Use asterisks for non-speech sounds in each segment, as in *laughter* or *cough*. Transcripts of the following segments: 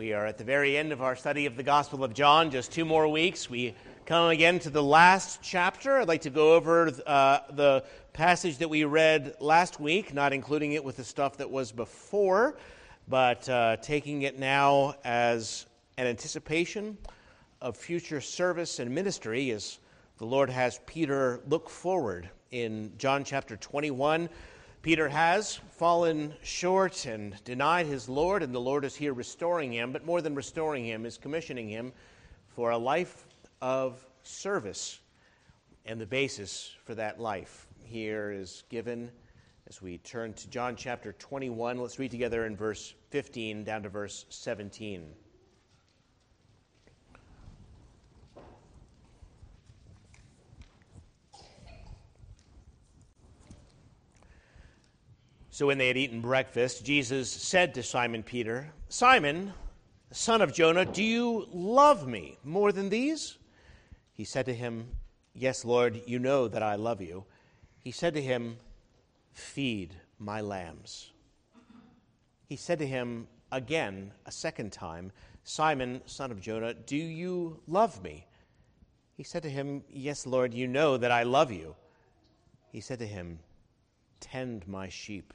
We are at the very end of our study of the Gospel of John, just two more weeks. We come again to the last chapter. I'd like to go over uh, the passage that we read last week, not including it with the stuff that was before, but uh, taking it now as an anticipation of future service and ministry as the Lord has Peter look forward in John chapter 21 Peter has fallen short and denied his Lord, and the Lord is here restoring him, but more than restoring him, is commissioning him for a life of service. And the basis for that life here is given as we turn to John chapter 21. Let's read together in verse 15 down to verse 17. So when they had eaten breakfast, Jesus said to Simon Peter, Simon, son of Jonah, do you love me more than these? He said to him, Yes, Lord, you know that I love you. He said to him, Feed my lambs. He said to him again, a second time, Simon, son of Jonah, do you love me? He said to him, Yes, Lord, you know that I love you. He said to him, Tend my sheep.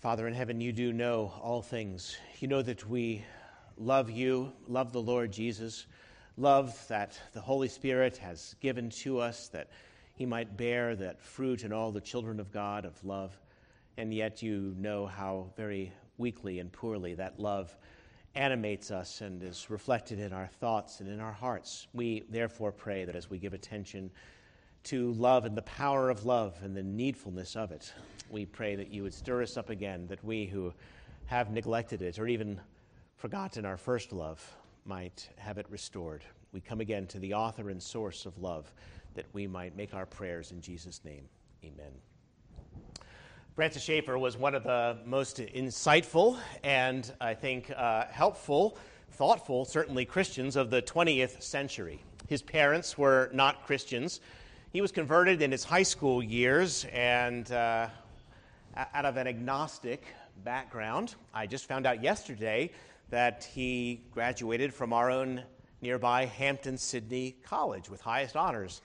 Father in heaven, you do know all things. You know that we love you, love the Lord Jesus, love that the Holy Spirit has given to us that he might bear that fruit in all the children of God of love. And yet you know how very weakly and poorly that love animates us and is reflected in our thoughts and in our hearts. We therefore pray that as we give attention to love and the power of love and the needfulness of it, we pray that you would stir us up again, that we who have neglected it or even forgotten our first love might have it restored. We come again to the author and source of love, that we might make our prayers in Jesus' name. Amen. Francis Schaeffer was one of the most insightful and I think uh, helpful, thoughtful, certainly Christians of the 20th century. His parents were not Christians. He was converted in his high school years and uh, out of an agnostic background. I just found out yesterday that he graduated from our own nearby Hampden-Sydney College with highest honors.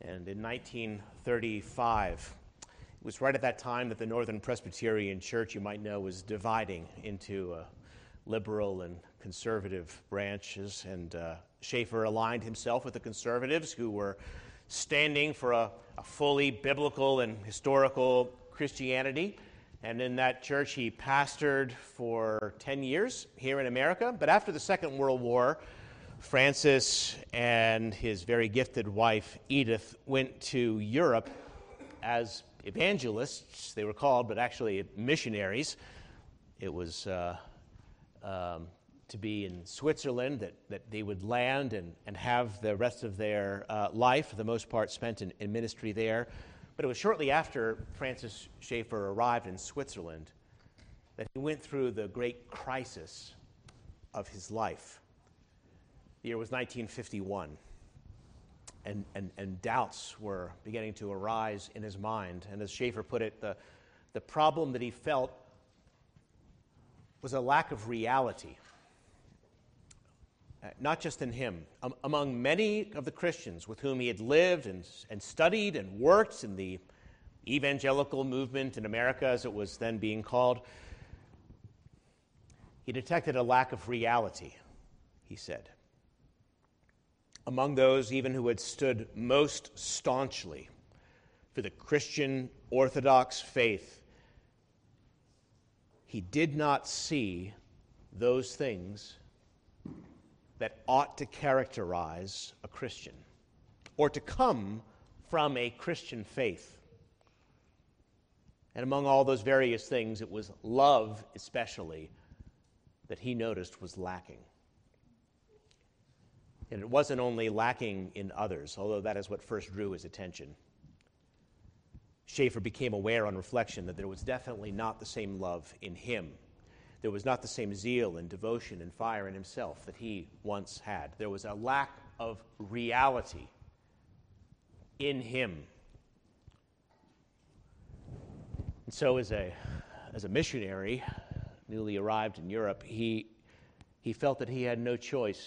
And in 1935, it was right at that time that the Northern Presbyterian Church, you might know, was dividing into uh, liberal and conservative branches. And uh, Schaeffer aligned himself with the conservatives who were standing for a, a fully biblical and historical Christianity. And in that church, he pastored for 10 years here in America. But after the Second World War, Francis and his very gifted wife, Edith, went to Europe as evangelists, they were called, but actually missionaries. It was uh, um, to be in Switzerland that, that they would land and, and have the rest of their uh, life, for the most part, spent in, in ministry there. But it was shortly after Francis Schaeffer arrived in Switzerland that he went through the great crisis of his life. The year was 1951, and, and, and doubts were beginning to arise in his mind. And as Schaeffer put it, the, the problem that he felt was a lack of reality not just in him, um, among many of the Christians with whom he had lived and, and studied and worked in the evangelical movement in America, as it was then being called, he detected a lack of reality, he said. Among those even who had stood most staunchly for the Christian Orthodox faith, he did not see those things that ought to characterize a Christian or to come from a Christian faith. And among all those various things, it was love, especially, that he noticed was lacking. And it wasn't only lacking in others, although that is what first drew his attention. Schaeffer became aware on reflection that there was definitely not the same love in him. There was not the same zeal and devotion and fire in himself that he once had. There was a lack of reality in him. And so, as a, as a missionary, newly arrived in Europe, he, he felt that he had no choice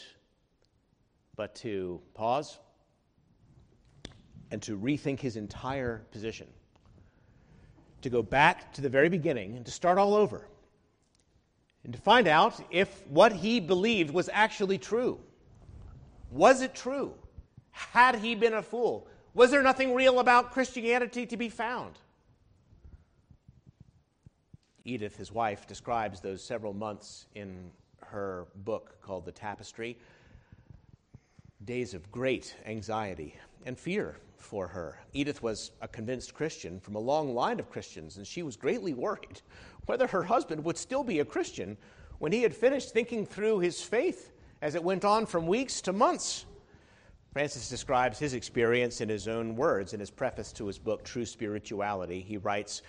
but to pause and to rethink his entire position, to go back to the very beginning and to start all over, and to find out if what he believed was actually true. Was it true? Had he been a fool? Was there nothing real about Christianity to be found? Edith, his wife, describes those several months in her book called The Tapestry. Days of great anxiety and fear for her. Edith was a convinced Christian from a long line of Christians, and she was greatly worried whether her husband would still be a Christian when he had finished thinking through his faith as it went on from weeks to months. Francis describes his experience in his own words in his preface to his book, True Spirituality. He writes,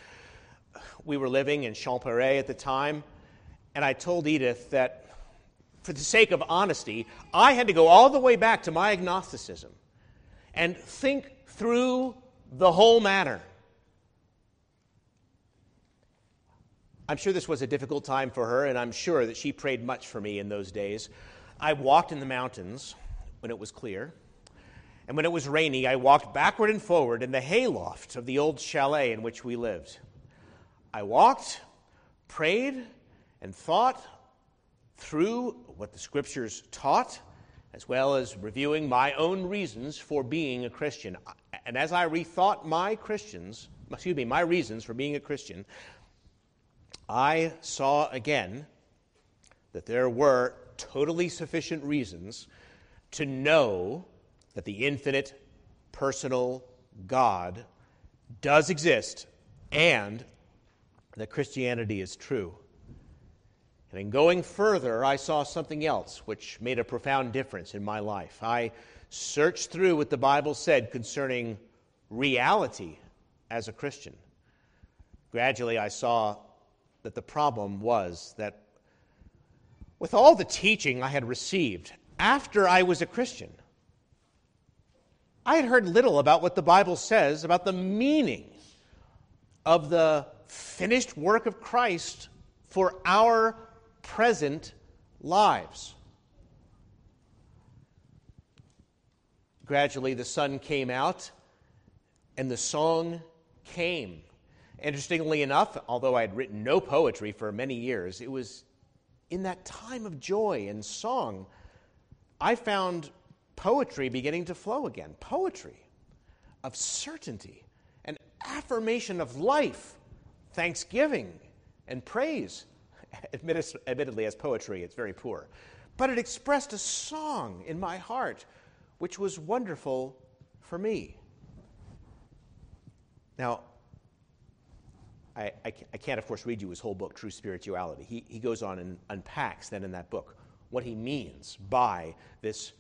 we were living in Champéry at the time, and I told Edith that for the sake of honesty, I had to go all the way back to my agnosticism and think through the whole matter. I'm sure this was a difficult time for her, and I'm sure that she prayed much for me in those days. I walked in the mountains when it was clear, and when it was rainy, I walked backward and forward in the hayloft of the old chalet in which we lived. I walked, prayed, and thought through what the scriptures taught, as well as reviewing my own reasons for being a Christian. And as I rethought my Christians, excuse me, my reasons for being a Christian, I saw again that there were totally sufficient reasons to know that the infinite personal God does exist and that Christianity is true. And in going further, I saw something else which made a profound difference in my life. I searched through what the Bible said concerning reality as a Christian. Gradually, I saw that the problem was that with all the teaching I had received after I was a Christian, I had heard little about what the Bible says about the meaning of the finished work of Christ for our present lives. Gradually, the sun came out and the song came. Interestingly enough, although I had written no poetry for many years, it was in that time of joy and song I found poetry beginning to flow again. Poetry of certainty, an affirmation of life thanksgiving and praise. Admittedly, as poetry, it's very poor. But it expressed a song in my heart, which was wonderful for me. Now, I, I, can't, of course, read you his whole book, True Spirituality. He, he goes on and unpacks then in that book what he means by this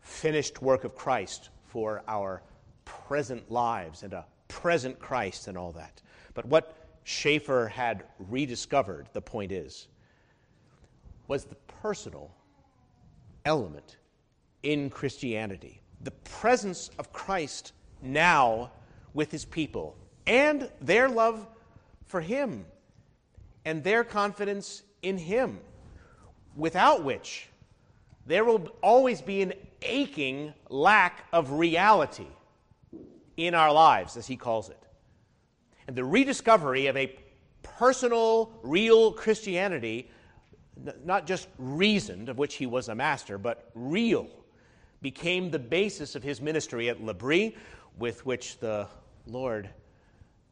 finished work of Christ for our present lives and a present Christ and all that. But what Schaeffer had rediscovered, the point is, was the personal element in Christianity. The presence of Christ now with his people and their love for him and their confidence in him, without which there will always be an aching lack of reality in our lives, as he calls it and the rediscovery of a personal, real Christianity, not just reasoned, of which he was a master, but real, became the basis of his ministry at L'Abri, with which the Lord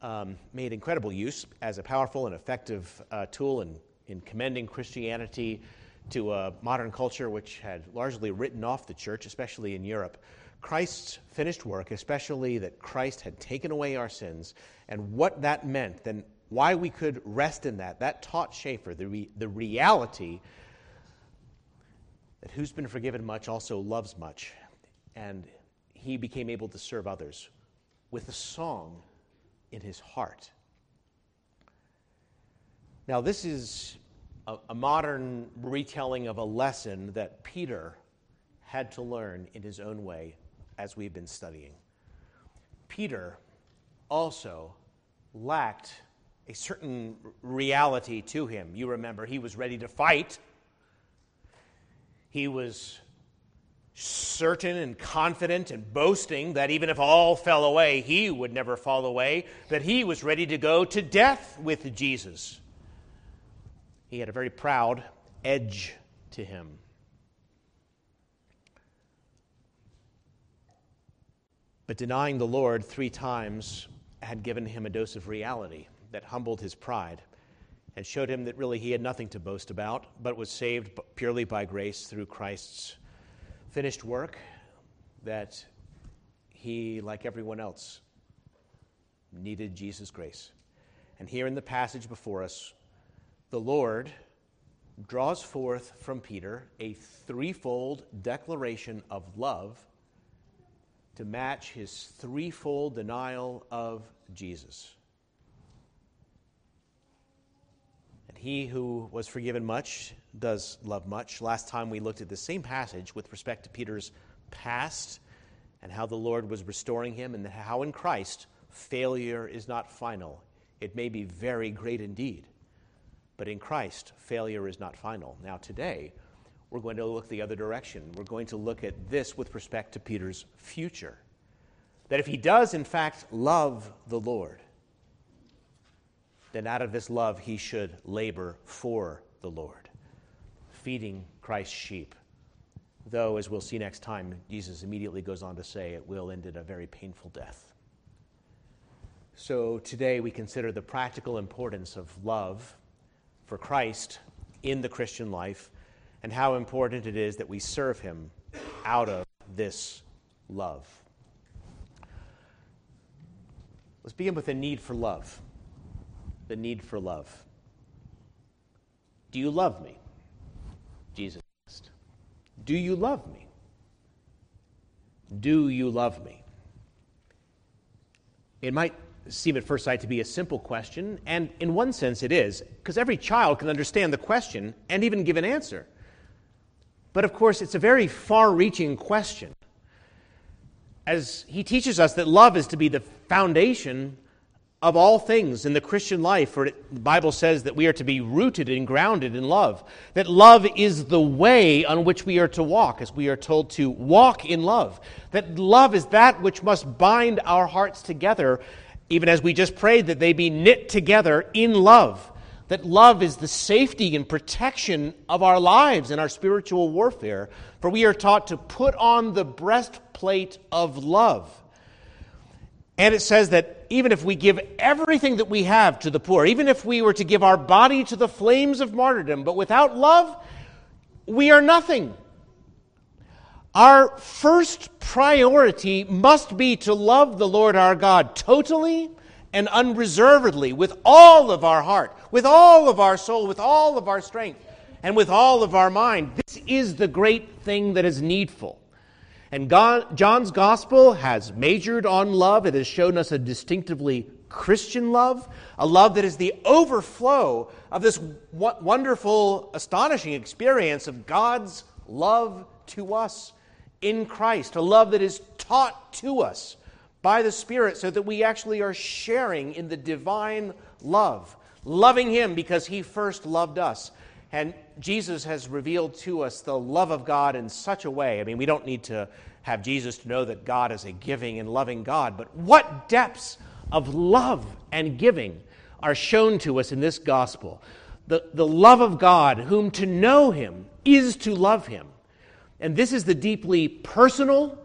um, made incredible use as a powerful and effective uh, tool in, in commending Christianity to a modern culture which had largely written off the church, especially in Europe. Christ's finished work, especially that Christ had taken away our sins, and what that meant, then why we could rest in that, that taught Schaeffer the, re- the reality that who's been forgiven much also loves much. And he became able to serve others with a song in his heart. Now, this is a, a, modern retelling of a lesson that Peter had to learn in his own way as we've been studying. Peter also lacked a certain reality to him. You remember, he was ready to fight. He was certain and confident and boasting that even if all fell away, he would never fall away, that he was ready to go to death with Jesus. He had a very proud edge to him. But denying the Lord three times had given him a dose of reality that humbled his pride and showed him that really he had nothing to boast about, but was saved purely by grace through Christ's finished work, that he, like everyone else, needed Jesus' grace. And here in the passage before us, the Lord draws forth from Peter a threefold declaration of love to match his threefold denial of Jesus. And he who was forgiven much does love much. Last time we looked at the same passage with respect to Peter's past and how the Lord was restoring him, and how in Christ failure is not final. It may be very great indeed, but in Christ failure is not final. Now, today, we're going to look the other direction. We're going to look at this with respect to Peter's future. That if he does, in fact, love the Lord, then out of this love he should labor for the Lord, feeding Christ's sheep. Though, as we'll see next time, Jesus immediately goes on to say it will end in a very painful death. So today we consider the practical importance of love for Christ in the Christian life and how important it is that we serve Him out of this love. Let's begin with the need for love. The need for love. Do you love me? Jesus asked. Do you love me? Do you love me? It might seem at first sight to be a simple question, and in one sense it is, because every child can understand the question and even give an answer. But of course, it's a very far reaching question. As he teaches us that love is to be the foundation of all things in the Christian life, for the Bible says that we are to be rooted and grounded in love. That love is the way on which we are to walk, as we are told to walk in love. That love is that which must bind our hearts together, even as we just prayed that they be knit together in love that love is the safety and protection of our lives in our spiritual warfare. For we are taught to put on the breastplate of love. And it says that even if we give everything that we have to the poor, even if we were to give our body to the flames of martyrdom, but without love, we are nothing. Our first priority must be to love the Lord our God totally and unreservedly with all of our heart, with all of our soul, with all of our strength, and with all of our mind. This is the great thing that is needful. And God, John's gospel has majored on love. It has shown us a distinctively Christian love, a love that is the overflow of this wonderful, astonishing experience of God's love to us in Christ, a love that is taught to us by the Spirit so that we actually are sharing in the divine love, loving Him because He first loved us. And Jesus has revealed to us the love of God in such a way. I mean, we don't need to have Jesus to know that God is a giving and loving God, but what depths of love and giving are shown to us in this gospel. The, the love of God, whom to know Him is to love Him. And this is the deeply personal,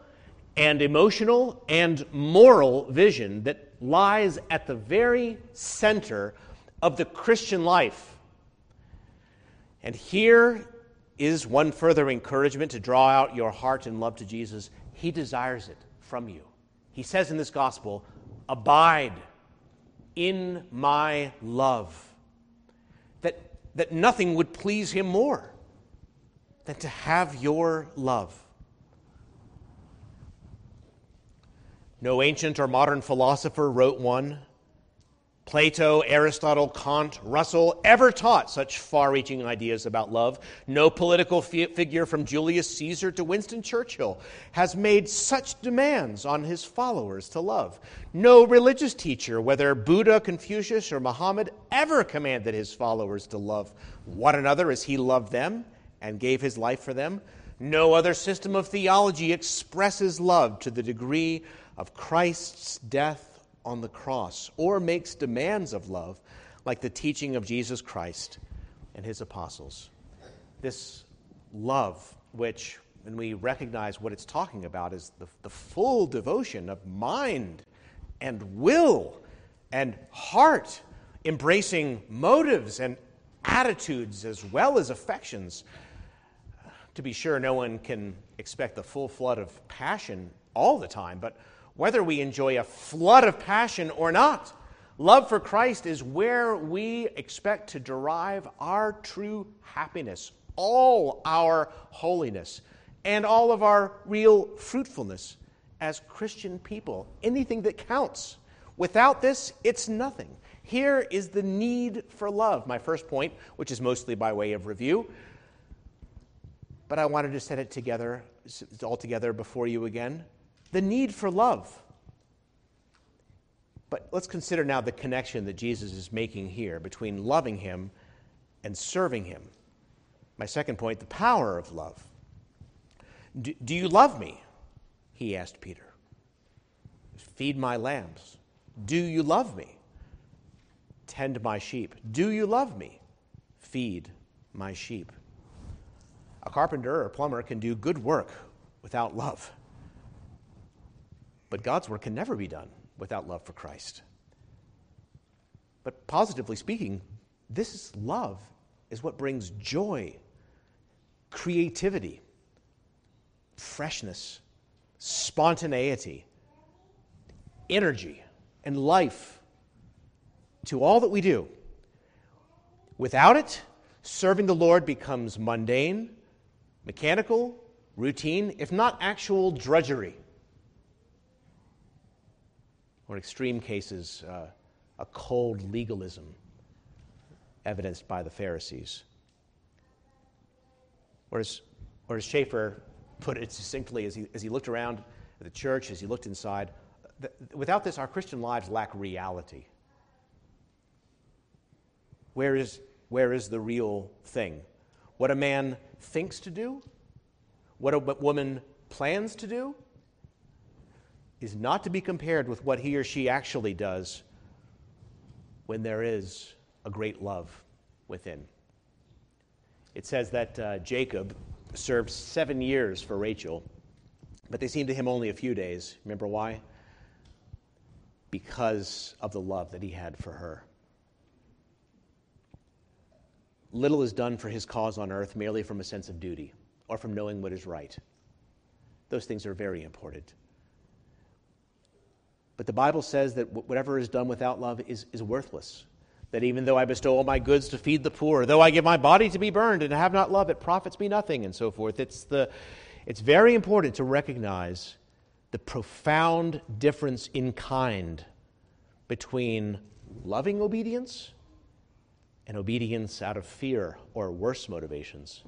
and emotional and moral vision that lies at the very center of the Christian life. And here is one further encouragement to draw out your heart in love to Jesus. He desires it from you. He says in this gospel, Abide in my love. That, that nothing would please him more than to have your love. No ancient or modern philosopher wrote one Plato, Aristotle, Kant, Russell ever taught such far reaching ideas about love. No political fi- figure from Julius Caesar to Winston Churchill has made such demands on his followers to love. No religious teacher, whether Buddha, Confucius, or Muhammad, ever commanded his followers to love one another as he loved them and gave his life for them. No other system of theology expresses love to the degree of Christ's death on the cross or makes demands of love like the teaching of Jesus Christ and his apostles. This love, which, when we recognize what it's talking about, is the, the full devotion of mind and will and heart, embracing motives and attitudes as well as affections. To be sure, no one can expect the full flood of passion all the time, but whether we enjoy a flood of passion or not. Love for Christ is where we expect to derive our true happiness, all our holiness, and all of our real fruitfulness as Christian people. Anything that counts. Without this, it's nothing. Here is the need for love, my first point, which is mostly by way of review. But I wanted to set it together, all together before you again the need for love. But let's consider now the connection that Jesus is making here between loving him and serving him. My second point the power of love. Do, do you love me? He asked Peter. Feed my lambs. Do you love me? Tend my sheep. Do you love me? Feed my sheep. A carpenter or plumber can do good work without love. But God's work can never be done without love for Christ. But positively speaking, this love is what brings joy, creativity, freshness, spontaneity, energy, and life to all that we do. Without it, serving the Lord becomes mundane, mechanical, routine, if not actual drudgery or in extreme cases, uh, a cold legalism evidenced by the Pharisees. Or as, or as Schaeffer put it succinctly as he, as he looked around the church, as he looked inside, th- without this, our Christian lives lack reality. Where is, where is the real thing? What a man thinks to do? What a woman plans to do? Is not to be compared with what he or she actually does when there is a great love within. It says that uh, Jacob served seven years for Rachel, but they seemed to him only a few days. Remember why? Because of the love that he had for her. Little is done for his cause on earth merely from a sense of duty or from knowing what is right. Those things are very important. But the Bible says that whatever is done without love is, is worthless. That even though I bestow all my goods to feed the poor, though I give my body to be burned and have not love, it profits me nothing, and so forth. It's, the, it's very important to recognize the profound difference in kind between loving obedience and obedience out of fear or worse motivations.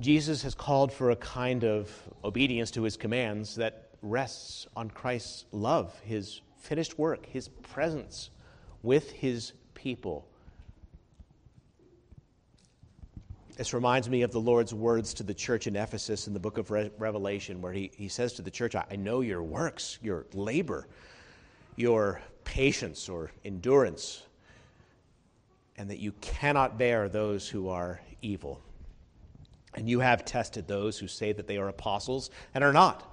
Jesus has called for a kind of obedience to his commands that rests on Christ's love, his finished work, his presence with his people. This reminds me of the Lord's words to the church in Ephesus in the book of Re- Revelation, where he, he says to the church, I know your works, your labor, your patience or endurance, and that you cannot bear those who are evil. And you have tested those who say that they are apostles and are not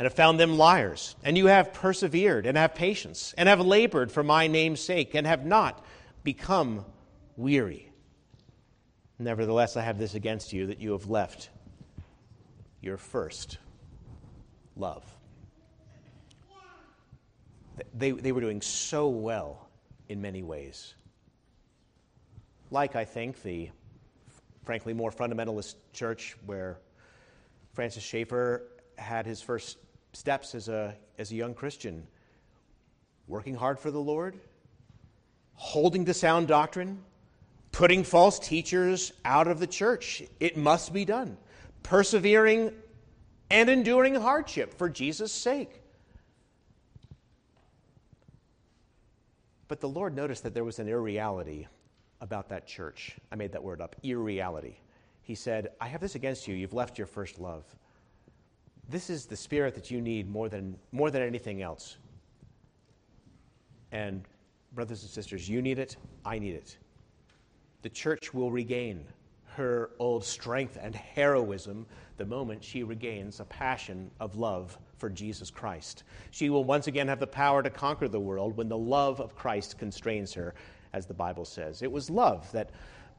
and have found them liars. And you have persevered and have patience and have labored for my name's sake and have not become weary. Nevertheless, I have this against you that you have left your first love. They, they were doing so well in many ways. Like, I think, the frankly, more fundamentalist church where Francis Schaeffer had his first steps as a, as a young Christian, working hard for the Lord, holding to sound doctrine, putting false teachers out of the church. It must be done. Persevering and enduring hardship for Jesus' sake. But the Lord noticed that there was an irreality about that church. I made that word up irreality. He said, I have this against you. You've left your first love. This is the spirit that you need more than, more than anything else. And, brothers and sisters, you need it. I need it. The church will regain her old strength and heroism the moment she regains a passion of love for Jesus Christ. She will once again have the power to conquer the world when the love of Christ constrains her, as the Bible says. It was love that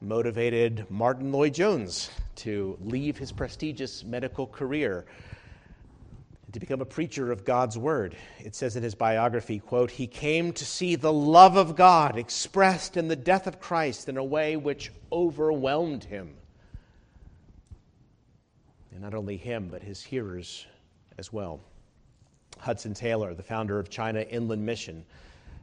motivated Martyn Lloyd-Jones to leave his prestigious medical career to become a preacher of God's word. It says in his biography, quote, he came to see the love of God expressed in the death of Christ in a way which overwhelmed him. And not only him, but his hearers as well. Hudson Taylor, the founder of China Inland Mission,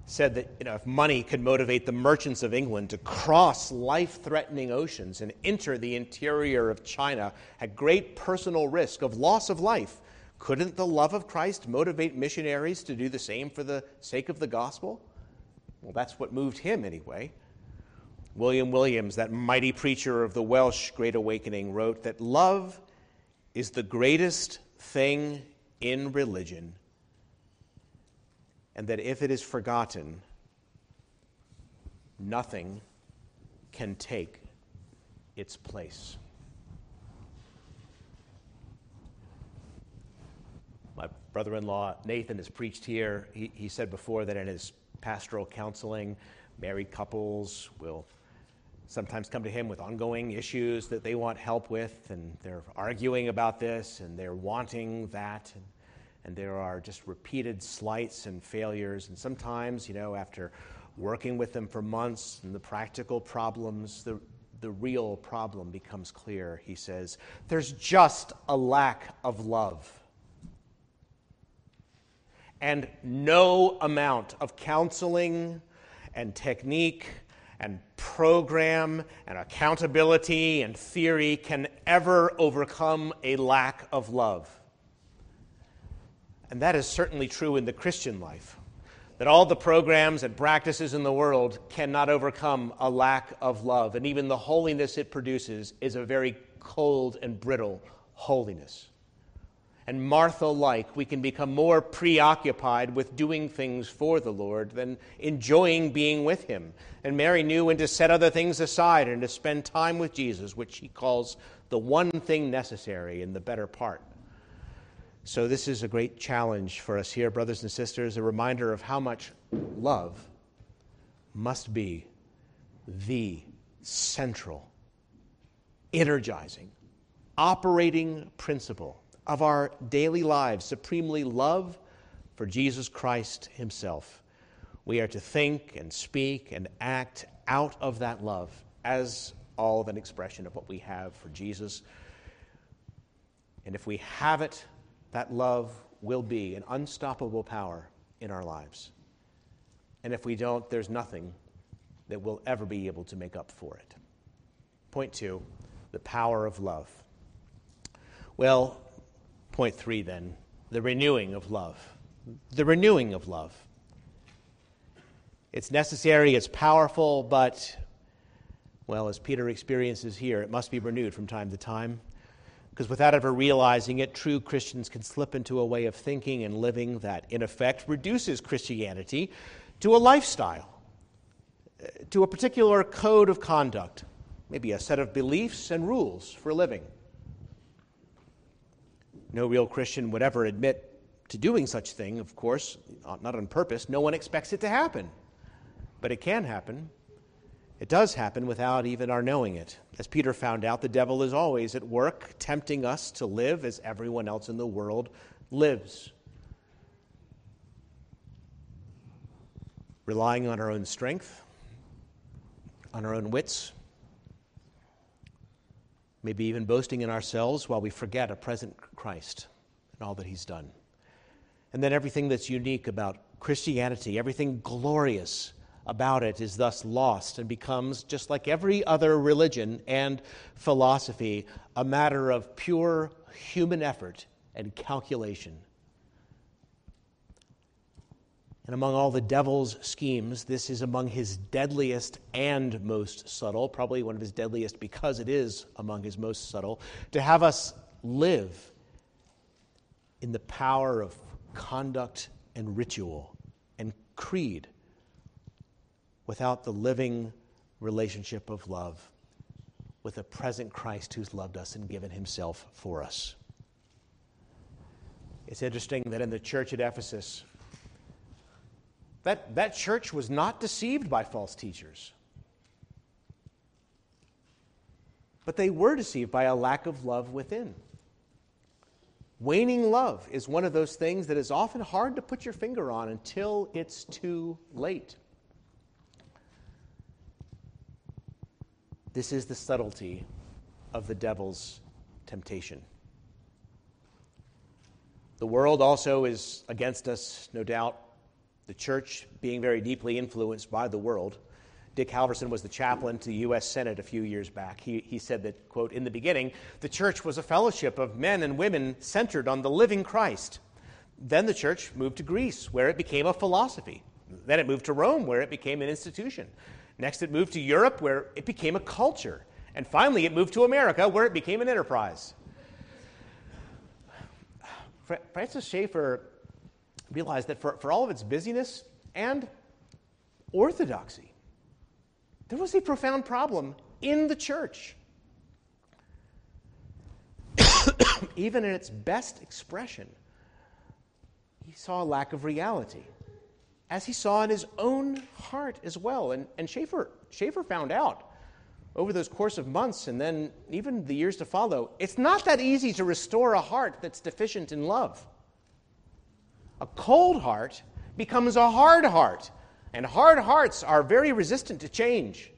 said that you know, if money could motivate the merchants of England to cross life threatening oceans and enter the interior of China at great personal risk of loss of life, couldn't the love of Christ motivate missionaries to do the same for the sake of the gospel? Well, that's what moved him anyway. William Williams, that mighty preacher of the Welsh Great Awakening, wrote that love is the greatest thing in religion, and that if it is forgotten, nothing can take its place. My brother in law, Nathan, has preached here. He, he said before that in his pastoral counseling, married couples will sometimes come to him with ongoing issues that they want help with, and they're arguing about this and they're wanting that. And, and there are just repeated slights and failures. And sometimes, you know, after working with them for months and the practical problems, the, the real problem becomes clear. He says, There's just a lack of love. And no amount of counseling and technique and program and accountability and theory can ever overcome a lack of love. And that is certainly true in the Christian life. That all the programs and practices in the world cannot overcome a lack of love. And even the holiness it produces is a very cold and brittle holiness and Martha like, we can become more preoccupied with doing things for the Lord than enjoying being with Him. And Mary knew when to set other things aside and to spend time with Jesus, which she calls the one thing necessary in the better part. So, this is a great challenge for us here, brothers and sisters, a reminder of how much love must be the central, energizing, operating principle of our daily lives, supremely love for Jesus Christ Himself. We are to think and speak and act out of that love as all of an expression of what we have for Jesus. And if we have it, that love will be an unstoppable power in our lives. And if we don't, there's nothing that we'll ever be able to make up for it. Point two the power of love. Well, Point three, then, the renewing of love. The renewing of love. It's necessary, it's powerful, but, well, as Peter experiences here, it must be renewed from time to time. Because without ever realizing it, true Christians can slip into a way of thinking and living that, in effect, reduces Christianity to a lifestyle, to a particular code of conduct, maybe a set of beliefs and rules for living. No real Christian would ever admit to doing such thing, of course, not on purpose. No one expects it to happen. But it can happen. It does happen without even our knowing it. As Peter found out, the devil is always at work, tempting us to live as everyone else in the world lives. Relying on our own strength, on our own wits, maybe even boasting in ourselves while we forget a present Christ and all that he's done. And then everything that's unique about Christianity, everything glorious about it is thus lost and becomes, just like every other religion and philosophy, a matter of pure human effort and calculation. And among all the devil's schemes, this is among his deadliest and most subtle, probably one of his deadliest because it is among his most subtle, to have us live in the power of conduct and ritual and creed without the living relationship of love with a present Christ who's loved us and given himself for us. It's interesting that in the church at Ephesus, that, that church was not deceived by false teachers. But they were deceived by a lack of love within. Waning love is one of those things that is often hard to put your finger on until it's too late. This is the subtlety of the devil's temptation. The world also is against us, no doubt the church being very deeply influenced by the world. Dick Halverson was the chaplain to the U.S. Senate a few years back. He, he said that, quote, in the beginning, the church was a fellowship of men and women centered on the living Christ. Then the church moved to Greece, where it became a philosophy. Then it moved to Rome, where it became an institution. Next, it moved to Europe, where it became a culture. And finally, it moved to America, where it became an enterprise. Francis Schaeffer realized that for, for all of its busyness and orthodoxy, there was a profound problem in the church. *coughs* Even in its best expression, he saw a lack of reality, as he saw in his own heart as well. And, and Schaeffer, Schaeffer found out over those course of months and then even the years to follow, it's not that easy to restore a heart that's deficient in love. A cold heart becomes a hard heart, and hard hearts are very resistant to change.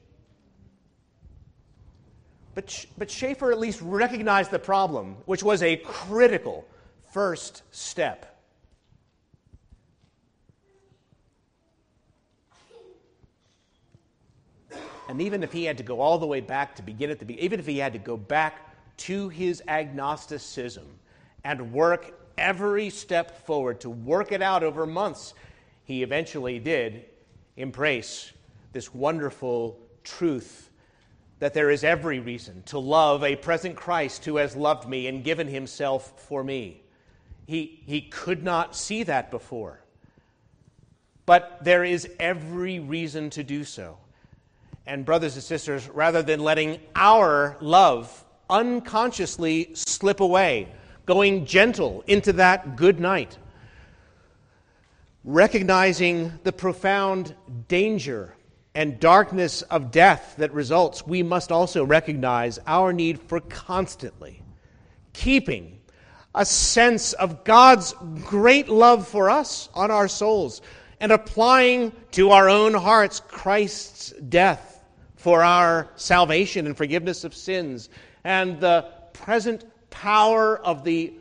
But, but Schaeffer at least recognized the problem, which was a critical first step. And even if he had to go all the way back to begin at the beginning, even if he had to go back to his agnosticism and work every step forward to work it out over months, he eventually did embrace this wonderful truth that there is every reason to love a present Christ who has loved me and given himself for me. He, he could not see that before. But there is every reason to do so. And, brothers and sisters, rather than letting our love unconsciously slip away, going gentle into that good night, recognizing the profound danger and darkness of death that results, we must also recognize our need for constantly keeping a sense of God's great love for us on our souls and applying to our own hearts Christ's death for our salvation and forgiveness of sins and the present power of the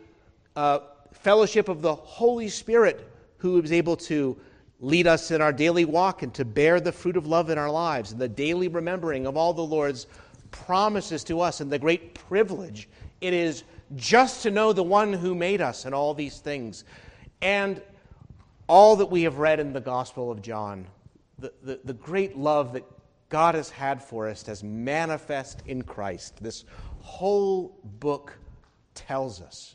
uh, fellowship of the Holy Spirit who is able to lead us in our daily walk and to bear the fruit of love in our lives and the daily remembering of all the Lord's promises to us and the great privilege it is just to know the one who made us and all these things. And all that we have read in the Gospel of John, the, the, the great love that God has had for us as manifest in Christ. This whole book tells us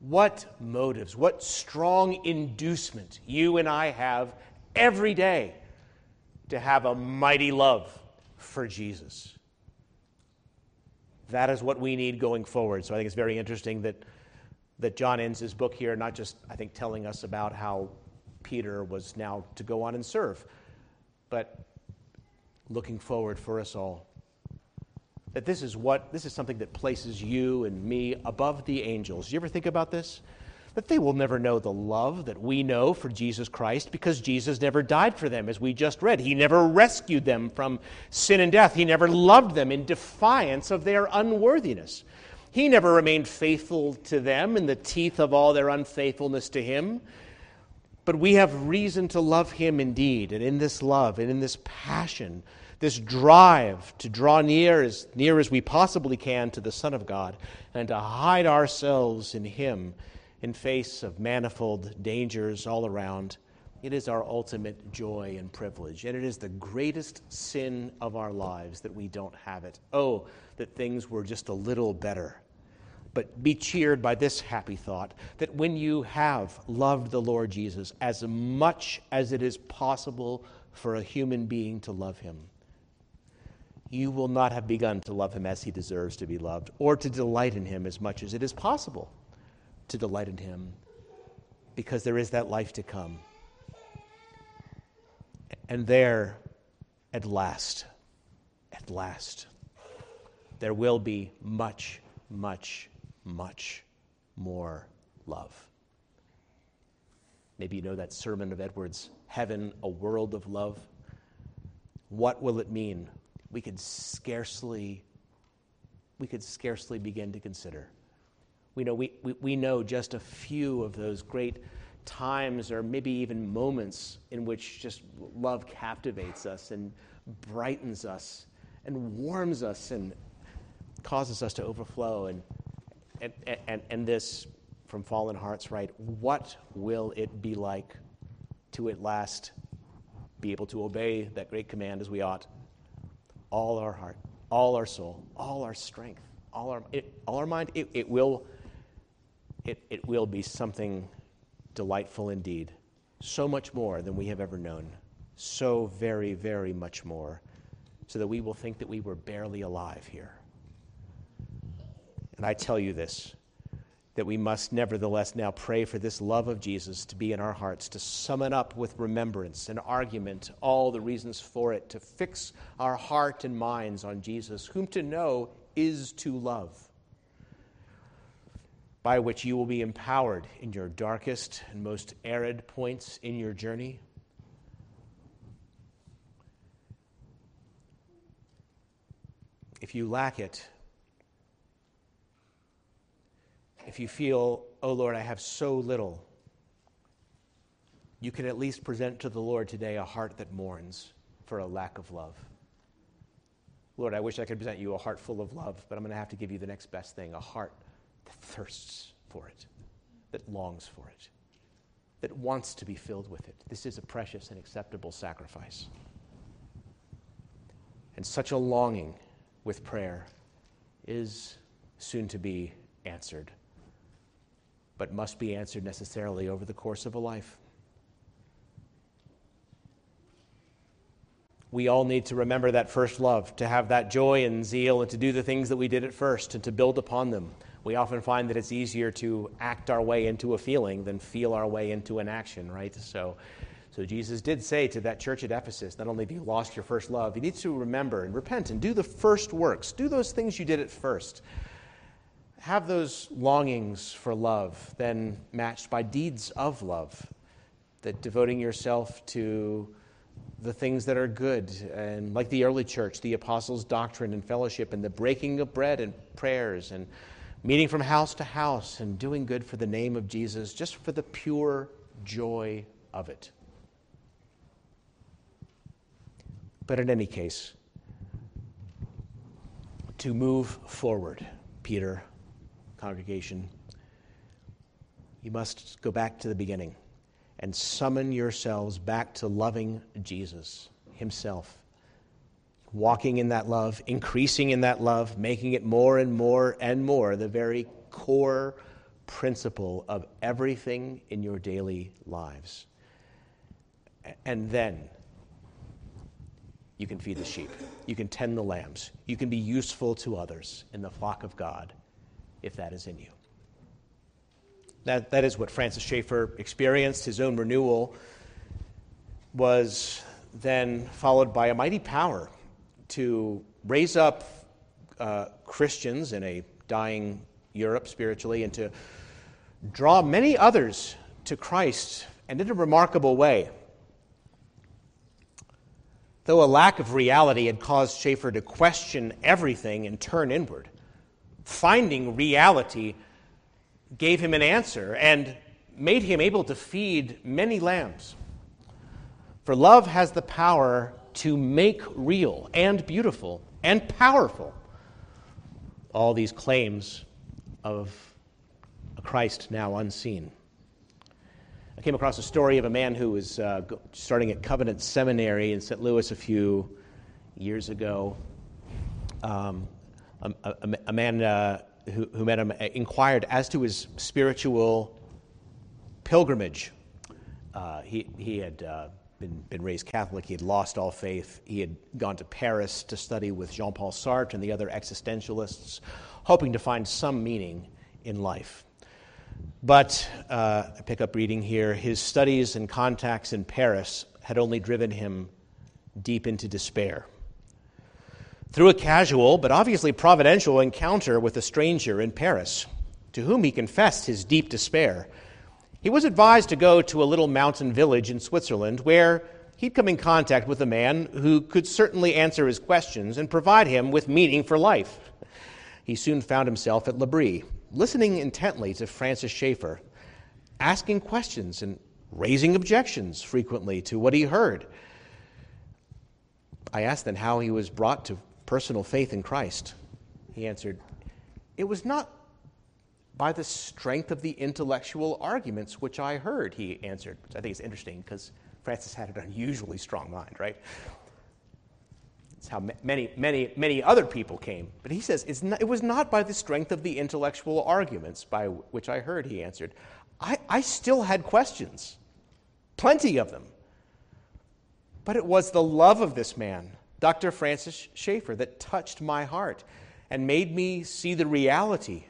what motives, what strong inducement you and I have every day to have a mighty love for Jesus. That is what we need going forward. So I think it's very interesting that, that John ends his book here, not just, I think, telling us about how Peter was now to go on and serve, but looking forward for us all that this is what this is something that places you and me above the angels. Do you ever think about this? that they will never know the love that we know for Jesus Christ because Jesus never died for them, as we just read. He never rescued them from sin and death. He never loved them in defiance of their unworthiness. He never remained faithful to them in the teeth of all their unfaithfulness to Him. But we have reason to love Him indeed. And in this love and in this passion, this drive to draw near as near as we possibly can to the Son of God and to hide ourselves in Him in face of manifold dangers all around. It is our ultimate joy and privilege, and it is the greatest sin of our lives that we don't have it. Oh, that things were just a little better. But be cheered by this happy thought that when you have loved the Lord Jesus as much as it is possible for a human being to love him, you will not have begun to love him as he deserves to be loved or to delight in him as much as it is possible to delight in Him because there is that life to come. And there, at last, at last, there will be much, much, much more love. Maybe you know that sermon of Edwards, Heaven, a World of Love. What will it mean? We could scarcely, we could scarcely begin to consider. We know, we, we, we know just a few of those great times or maybe even moments in which just love captivates us and brightens us and warms us and causes us to overflow. And, and, and, and this from Fallen Hearts, right? What will it be like to at last be able to obey that great command as we ought? All our heart, all our soul, all our strength, all our, it, all our mind, it, it will it, it will be something delightful indeed. So much more than we have ever known. So very, very much more. So that we will think that we were barely alive here. And I tell you this that we must nevertheless now pray for this love of Jesus to be in our hearts, to sum it up with remembrance and argument, all the reasons for it, to fix our heart and minds on Jesus, whom to know is to love by which you will be empowered in your darkest and most arid points in your journey. If you lack it, if you feel, oh Lord, I have so little, you can at least present to the Lord today a heart that mourns for a lack of love. Lord, I wish I could present you a heart full of love, but I'm going to have to give you the next best thing a heart that thirsts for it, that longs for it, that wants to be filled with it. This is a precious and acceptable sacrifice. And such a longing with prayer is soon to be answered, but must be answered necessarily over the course of a life. we all need to remember that first love, to have that joy and zeal, and to do the things that we did at first, and to build upon them we often find that it's easier to act our way into a feeling than feel our way into an action, right? So, so Jesus did say to that church at Ephesus, not only have you lost your first love, you need to remember and repent and do the first works. Do those things you did at first. Have those longings for love, then matched by deeds of love, that devoting yourself to the things that are good, and like the early church, the apostles' doctrine and fellowship, and the breaking of bread and prayers, and meeting from house to house and doing good for the name of Jesus, just for the pure joy of it. But in any case, to move forward, Peter, congregation, you must go back to the beginning and summon yourselves back to loving Jesus Himself walking in that love, increasing in that love, making it more and more and more the very core principle of everything in your daily lives. And then you can feed the sheep, you can tend the lambs, you can be useful to others in the flock of God if that is in you. That, that is what Francis Schaeffer experienced. His own renewal was then followed by a mighty power to raise up uh, Christians in a dying Europe spiritually and to draw many others to Christ and in a remarkable way. Though a lack of reality had caused Schaeffer to question everything and turn inward, finding reality gave him an answer and made him able to feed many lambs. For love has the power to make real and beautiful and powerful all these claims of a Christ now unseen. I came across a story of a man who was uh, starting at Covenant Seminary in St. Louis a few years ago. Um, a, a, man uh, who, who, met him inquired as to his spiritual pilgrimage. Uh, he, he had uh, been, been raised Catholic, he had lost all faith. He had gone to Paris to study with Jean Paul Sartre and the other existentialists, hoping to find some meaning in life. But uh, I pick up reading here his studies and contacts in Paris had only driven him deep into despair. Through a casual but obviously providential encounter with a stranger in Paris, to whom he confessed his deep despair, he was advised to go to a little mountain village in Switzerland where he'd come in contact with a man who could certainly answer his questions and provide him with meaning for life. He soon found himself at L'Abri, listening intently to Francis Schaeffer, asking questions and raising objections frequently to what he heard. I asked then how he was brought to personal faith in Christ. He answered, It was not by the strength of the intellectual arguments which I heard, he answered, which I think is interesting because Francis had an unusually strong mind, right? It's how many, many, many other people came. But he says, not, it was not by the strength of the intellectual arguments by which I heard, he answered. I, I still had questions, plenty of them. But it was the love of this man, Dr. Francis Schaeffer, that touched my heart and made me see the reality,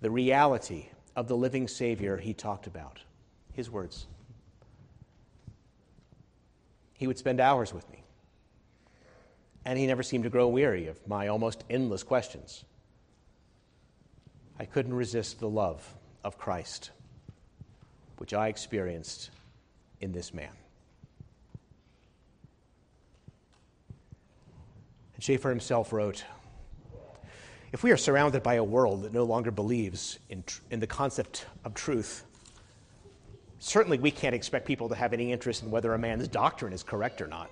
the reality of the living Savior he talked about. His words. He would spend hours with me and he never seemed to grow weary of my almost endless questions. I couldn't resist the love of Christ, which I experienced in this man. Schaeffer himself wrote If we are surrounded by a world that no longer believes in, tr- in the concept of truth, certainly we can't expect people to have any interest in whether a man's doctrine is correct or not.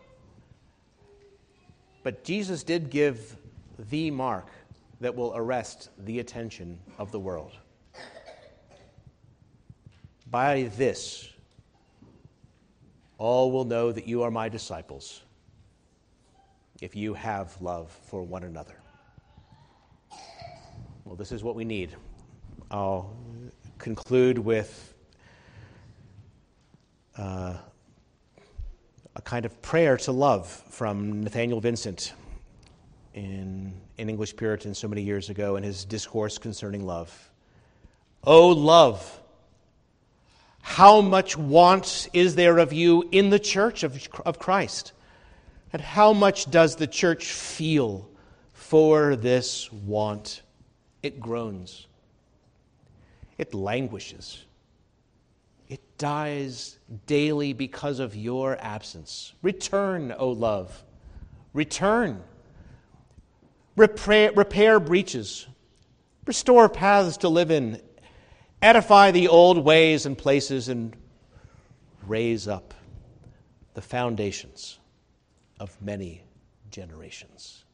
But Jesus did give the mark that will arrest the attention of the world. By this, all will know that you are my disciples if you have love for one another. Well, this is what we need. I'll conclude with uh, a kind of prayer to love from Nathaniel Vincent in, in English Puritan so many years ago in his discourse concerning love. Oh, love, how much want is there of you in the church of, of Christ? And how much does the church feel for this want? It groans, it languishes it dies daily because of your absence. Return, O love. Return. Repair, repair breaches. Restore paths to live in. Edify the old ways and places and raise up the foundations of many generations.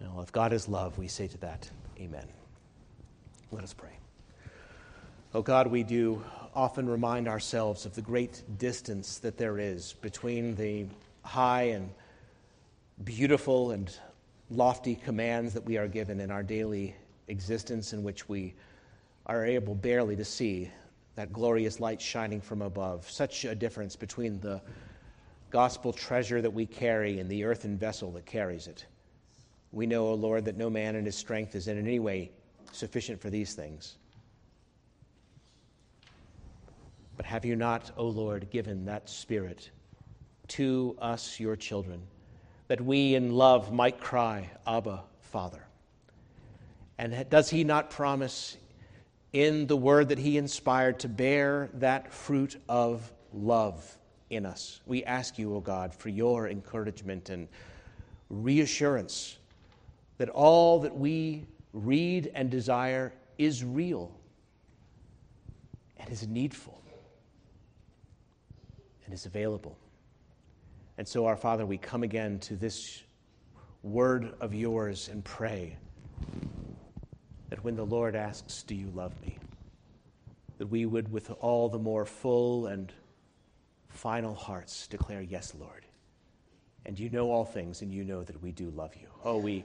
Well, if God is love, we say to that, Amen. Let us pray. Oh God, we do often remind ourselves of the great distance that there is between the high and beautiful and lofty commands that we are given in our daily existence, in which we are able barely to see that glorious light shining from above. Such a difference between the gospel treasure that we carry and the earthen vessel that carries it. We know, O oh Lord, that no man in his strength is in any way sufficient for these things. But have you not, O Lord, given that Spirit to us, your children, that we in love might cry, Abba, Father? And does he not promise in the word that he inspired to bear that fruit of love in us? We ask you, O God, for your encouragement and reassurance that all that we read and desire is real and is needful and is available. And so, our Father, we come again to this word of yours and pray that when the Lord asks, Do you love me? that we would, with all the more full and final hearts, declare, Yes, Lord. And you know all things, and you know that we do love you. Oh, we,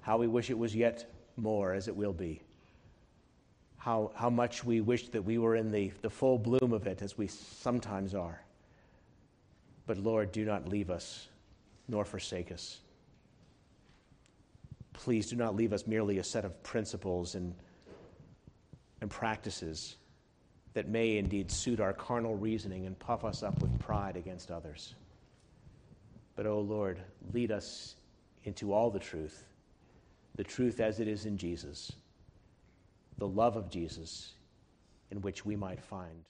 how we wish it was yet more as it will be. How, how much we wish that we were in the, the full bloom of it as we sometimes are. But Lord, do not leave us nor forsake us. Please do not leave us merely a set of principles and, and practices that may indeed suit our carnal reasoning and puff us up with pride against others. But, O oh Lord, lead us into all the truth, the truth as it is in Jesus, the love of Jesus, in which we might find.